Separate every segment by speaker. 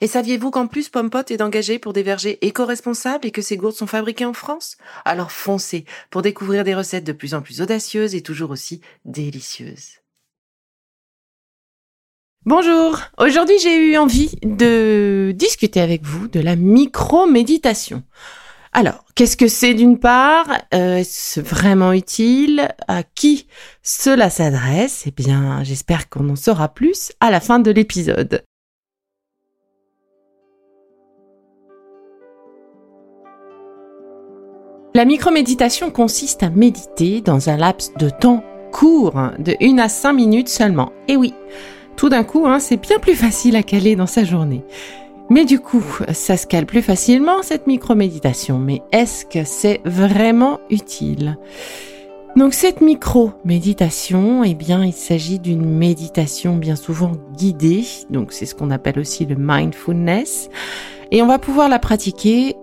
Speaker 1: Et saviez-vous qu'en plus Pompot est engagé pour des vergers éco-responsables et que ces gourdes sont fabriquées en France? Alors foncez pour découvrir des recettes de plus en plus audacieuses et toujours aussi délicieuses.
Speaker 2: Bonjour, aujourd'hui j'ai eu envie de discuter avec vous de la micro-méditation. Alors, qu'est-ce que c'est d'une part? Euh, Est-ce vraiment utile? À qui cela s'adresse? Eh bien, j'espère qu'on en saura plus à la fin de l'épisode. La microméditation consiste à méditer dans un laps de temps court, de 1 à 5 minutes seulement. Et oui, tout d'un coup, hein, c'est bien plus facile à caler dans sa journée. Mais du coup, ça se cale plus facilement cette microméditation. Mais est-ce que c'est vraiment utile? Donc cette micro-méditation, eh bien, il s'agit d'une méditation bien souvent guidée, donc c'est ce qu'on appelle aussi le mindfulness, et on va pouvoir la pratiquer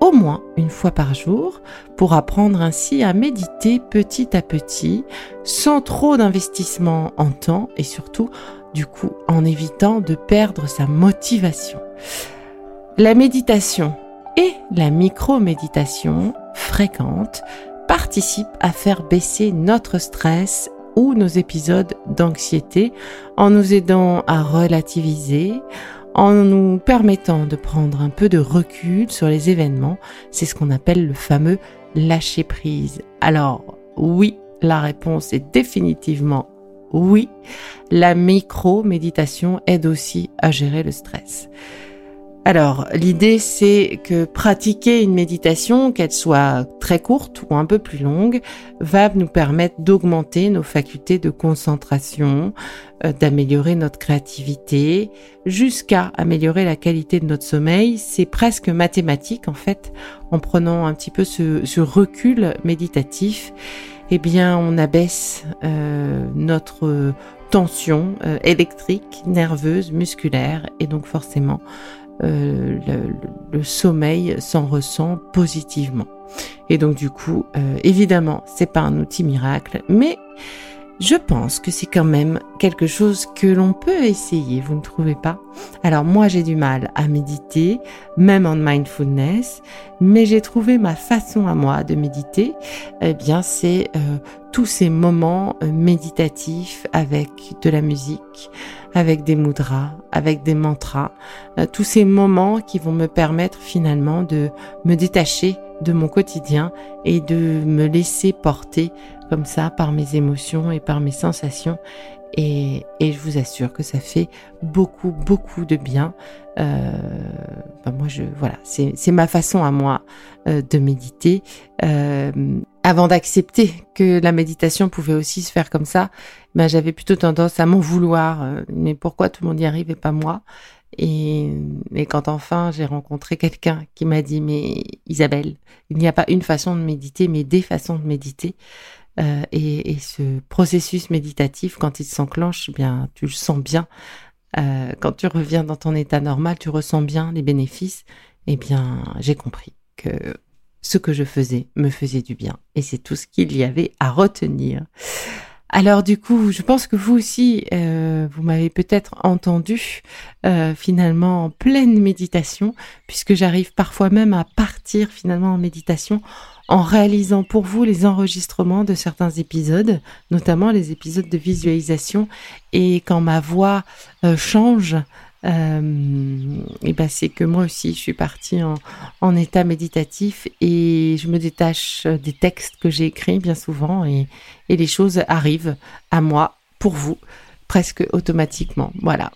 Speaker 2: au moins une fois par jour pour apprendre ainsi à méditer petit à petit sans trop d'investissement en temps et surtout du coup en évitant de perdre sa motivation. La méditation et la micro-méditation fréquente participent à faire baisser notre stress ou nos épisodes d'anxiété en nous aidant à relativiser, en nous permettant de prendre un peu de recul sur les événements. C'est ce qu'on appelle le fameux lâcher prise. Alors oui, la réponse est définitivement oui. La micro-méditation aide aussi à gérer le stress. Alors, l'idée, c'est que pratiquer une méditation, qu'elle soit très courte ou un peu plus longue, va nous permettre d'augmenter nos facultés de concentration, euh, d'améliorer notre créativité, jusqu'à améliorer la qualité de notre sommeil. C'est presque mathématique, en fait, en prenant un petit peu ce, recul méditatif. Eh bien, on abaisse euh, notre tension euh, électrique, nerveuse, musculaire, et donc forcément, euh, le, sommeil s'en ressent positivement. Et donc du coup, euh, évidemment, c'est pas un outil miracle, mais je pense que c'est quand même quelque chose que l'on peut essayer, vous ne trouvez pas? Alors moi j'ai du mal à méditer, même en mindfulness, mais j'ai trouvé ma façon à moi de méditer, eh bien c'est euh, tous ces moments méditatifs avec de la musique, avec des mudras, avec des mantras, euh, tous ces moments qui vont me permettre finalement de me détacher de mon quotidien et de me laisser porter comme ça par mes émotions et par mes sensations. Et, et je vous assure que ça fait beaucoup, beaucoup de bien. Euh, ben moi, je voilà, c'est ma façon à moi euh, de méditer. Euh, avant d'accepter que la méditation pouvait aussi se faire comme ça, ben j'avais plutôt tendance à m'en vouloir. Mais pourquoi tout le monde y arrive et pas moi? Et, et, quand enfin j'ai rencontré quelqu'un qui m'a dit mais Isabelle, il n'y a pas une façon de méditer, mais des façons de méditer. Euh, et, ce processus méditatif, quand il s'enclenche, eh bien tu le sens bien. Euh, quand tu reviens dans ton état normal, tu ressens bien les bénéfices. Eh bien, j'ai compris que ce que je faisais me faisait du bien. Et c'est tout ce qu'il y avait à retenir. Alors du coup, je pense que vous aussi, euh, vous m'avez peut-être entendu finalement en pleine méditation, puisque j'arrive parfois même à partir finalement en méditation en réalisant pour vous les enregistrements de certains épisodes, notamment les épisodes de visualisation, et quand ma voix euh, change, euh, ben c'est que moi aussi je suis partie en, état méditatif et je me détache des textes que j'ai écrits bien souvent et les choses arrivent à moi pour vous presque automatiquement. Voilà.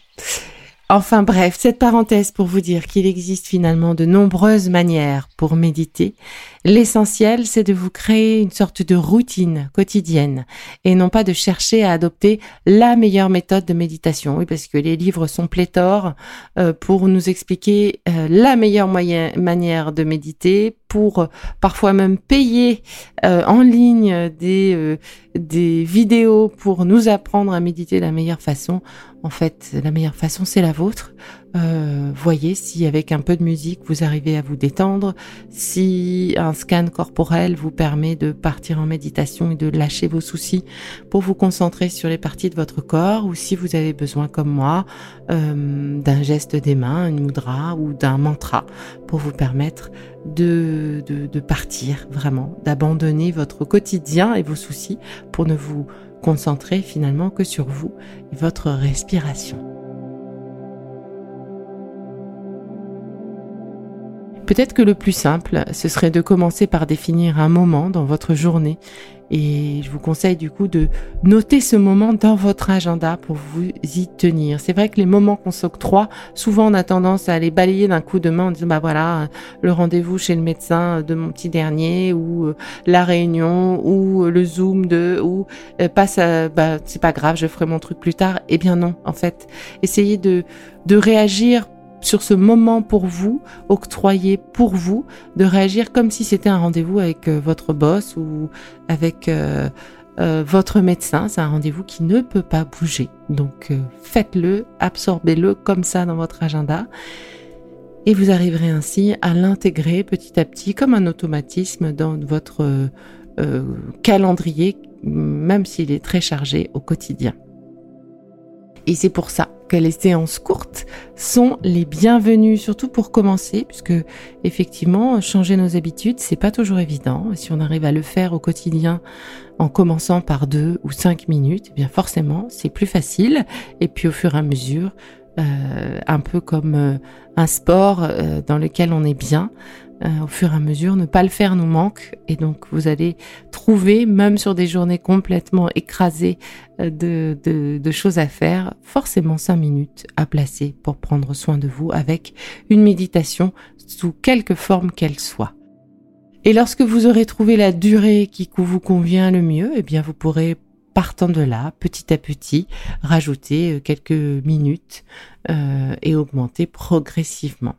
Speaker 2: Enfin bref, cette parenthèse pour vous dire qu'il existe finalement de nombreuses manières pour méditer. L'essentiel, c'est de vous créer une sorte de routine quotidienne et non pas de chercher à adopter la meilleure méthode de méditation. Oui, parce que les livres sont pléthores euh, pour nous expliquer euh, la meilleure manière de méditer, pour euh, parfois même payer en ligne des, des vidéos pour nous apprendre à méditer de la meilleure façon. En fait, la meilleure façon, c'est la vôtre. Euh, voyez si avec un peu de musique, vous arrivez à vous détendre, si un scan corporel vous permet de partir en méditation et de lâcher vos soucis pour vous concentrer sur les parties de votre corps, ou si vous avez besoin, comme moi, euh, d'un geste des mains, une mudra ou d'un mantra pour vous permettre de, partir vraiment, d'abandonner votre quotidien et vos soucis pour ne vous concentrer finalement que sur vous et votre respiration. Peut-être que le plus simple, ce serait de commencer par définir un moment dans votre journée et je vous conseille du coup de noter ce moment dans votre agenda pour vous y tenir. C'est vrai que les moments qu'on s'octroie, souvent on a tendance à les balayer d'un coup de main en disant bah voilà, le rendez-vous chez le médecin de mon petit dernier ou euh, la réunion ou le zoom de ou euh, passe bah c'est pas grave, je ferai mon truc plus tard. Eh bien non, en fait, essayez de de réagir sur ce moment pour vous, octroyé pour vous, de réagir comme si c'était un rendez-vous avec euh, votre boss ou avec euh, euh, votre médecin. C'est un rendez-vous qui ne peut pas bouger. Donc faites-le, absorbez-le comme ça dans votre agenda. Et vous arriverez ainsi à l'intégrer petit à petit comme un automatisme dans votre calendrier, même s'il est très chargé au quotidien. Et c'est pour ça que les séances courtes sont les bienvenues, surtout pour commencer, puisque effectivement, changer nos habitudes, c'est pas toujours évident. Si on arrive à le faire au quotidien en commençant par deux ou cinq minutes, eh bien forcément, c'est plus facile. Et puis au fur et à mesure, euh, un peu comme euh, un sport euh, dans lequel on est bien, euh, au fur et à mesure. Ne pas le faire nous manque et donc vous allez trouver, même sur des journées complètement écrasées euh, de, choses à faire, forcément cinq minutes à placer pour prendre soin de vous avec une méditation sous quelque forme qu'elle soit. Et lorsque vous aurez trouvé la durée qui vous convient le mieux, eh bien vous pourrez partant de là, petit à petit, rajouter euh, quelques minutes euh, et augmenter progressivement.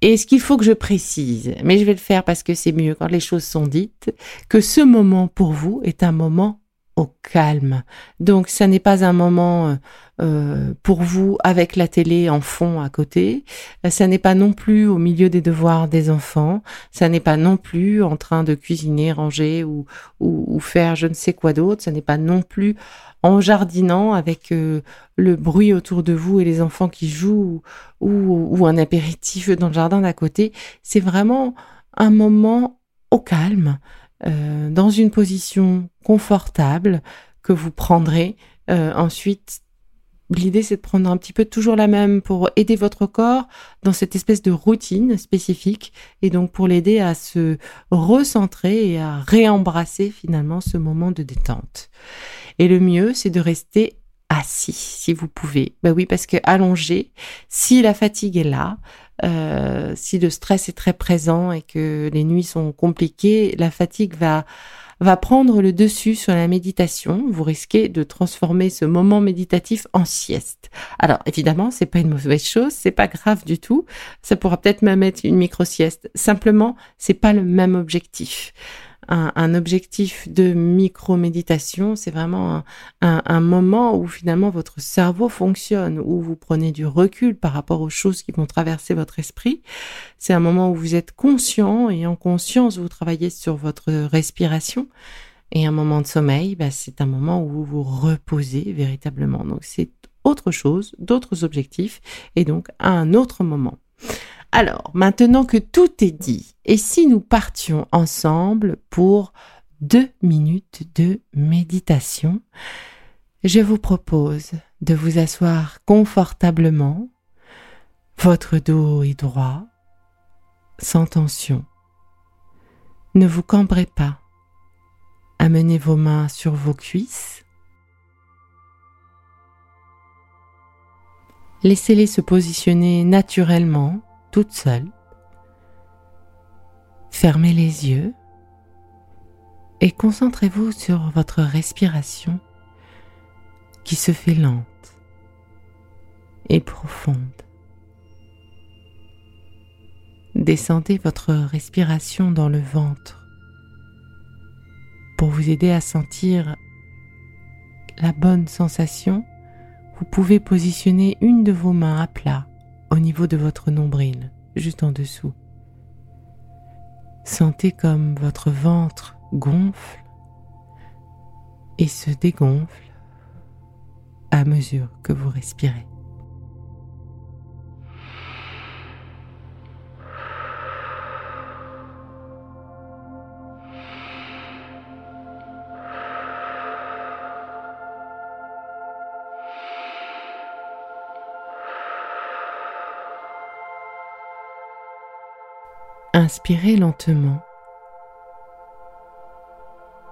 Speaker 2: Et ce qu'il faut que je précise, mais je vais le faire parce que c'est mieux quand les choses sont dites, que ce moment pour vous est un moment au calme. Donc ça n'est pas un moment euh, euh, pour vous avec la télé en fond à côté. Ça n'est pas non plus au milieu des devoirs des enfants. Ça n'est pas non plus en train de cuisiner, ranger ou, ou faire je ne sais quoi d'autre. Ça n'est pas non plus en jardinant avec euh, le bruit autour de vous et les enfants qui jouent ou, ou un apéritif dans le jardin d'à côté. C'est vraiment un moment au calme, euh, dans une position confortable que vous prendrez euh, ensuite L'idée, c'est de prendre un petit peu toujours la même pour aider votre corps dans cette espèce de routine spécifique et donc pour l'aider à se recentrer et à réembrasser finalement ce moment de détente. Et le mieux, c'est de rester assis si vous pouvez. Ben oui, parce que allongé, si la fatigue est là, euh, si le stress est très présent et que les nuits sont compliquées, la fatigue va va prendre le dessus sur la méditation. Vous risquez de transformer ce moment méditatif en sieste. Alors évidemment, c'est pas une mauvaise chose, c'est pas grave du tout. Ça pourra peut-être même être une micro sieste. Simplement, c'est pas le même objectif un, objectif de micro-méditation, c'est vraiment un, moment où finalement votre cerveau fonctionne, où vous prenez du recul par rapport aux choses qui vont traverser votre esprit. C'est un moment où vous êtes conscient et en conscience vous travaillez sur votre respiration. Et un moment de sommeil, bah, c'est un moment où vous vous reposez véritablement. Donc c'est autre chose, d'autres objectifs et donc un autre moment. Alors, maintenant que tout est dit, et si nous partions ensemble pour deux minutes de méditation, je vous propose de vous asseoir confortablement, votre dos est droit, sans tension. Ne vous cambrez pas. Amenez vos mains sur vos cuisses. Laissez-les se positionner naturellement, seules. Fermez les yeux et concentrez-vous sur votre respiration qui se fait lente et profonde. Descendez votre respiration dans le ventre pour vous aider à sentir la bonne sensation. Vous pouvez positionner une de vos mains à plat au niveau de votre nombril, juste en dessous. Sentez comme votre ventre gonfle et se dégonfle à mesure que vous respirez. Inspirez lentement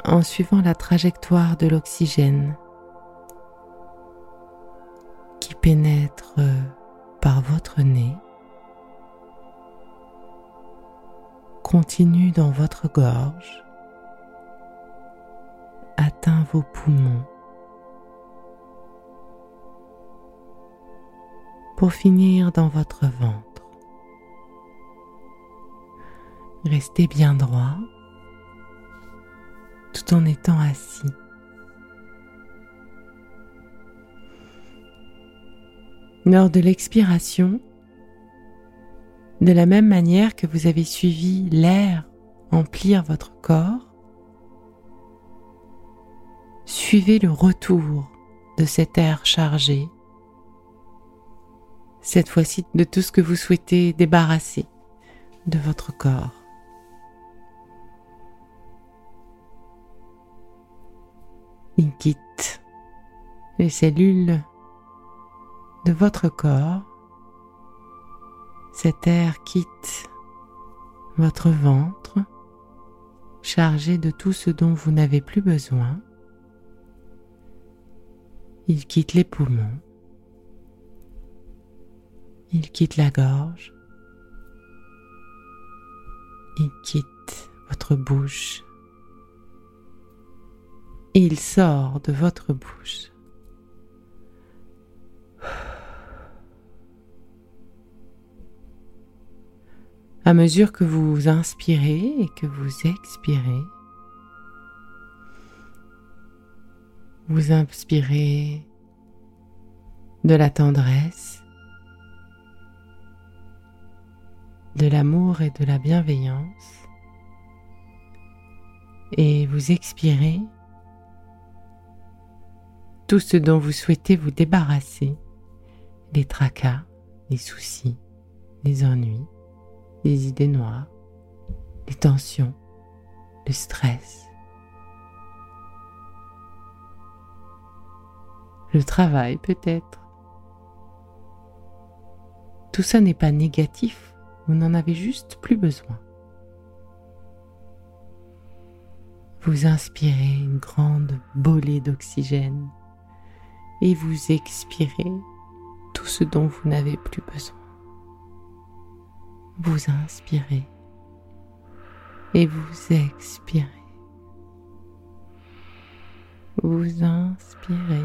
Speaker 2: en suivant la trajectoire de l'oxygène qui pénètre par votre nez, continue dans votre gorge, atteint vos poumons, pour finir dans votre ventre. Restez bien droit tout en étant assis. Lors de l'expiration, de la même manière que vous avez suivi l'air emplir votre corps, suivez le retour de cet air chargé, cette fois-ci de tout ce que vous souhaitez débarrasser de votre corps. Il quitte les cellules de votre corps. Cet air quitte votre ventre, chargé de tout ce dont vous n'avez plus besoin. Il quitte les poumons. Il quitte la gorge. Il quitte votre bouche il sort de votre bouche. À mesure que vous inspirez et que vous expirez, vous inspirez de la tendresse, de l'amour et de la bienveillance, et vous expirez tout ce dont vous souhaitez vous débarrasser, les tracas, les soucis, les ennuis, les idées noires, les tensions, le stress, le travail peut-être. Tout ça n'est pas négatif, vous n'en avez juste plus besoin. Vous inspirez une grande bolée d'oxygène et vous expirez tout ce dont vous n'avez plus besoin. Vous inspirez et vous expirez. Vous inspirez.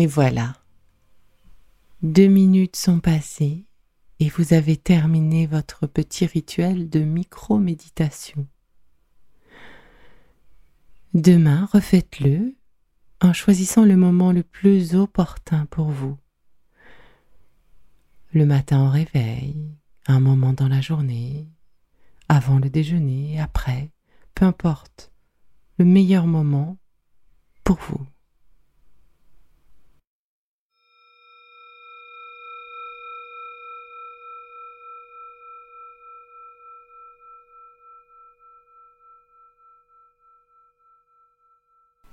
Speaker 2: Et voilà. Deux minutes sont passées et vous avez terminé votre petit rituel de micro-méditation. Demain, refaites-le en choisissant le moment le plus opportun pour vous. Le matin au réveil, un moment dans la journée, avant le déjeuner, après, peu importe, le meilleur moment pour vous.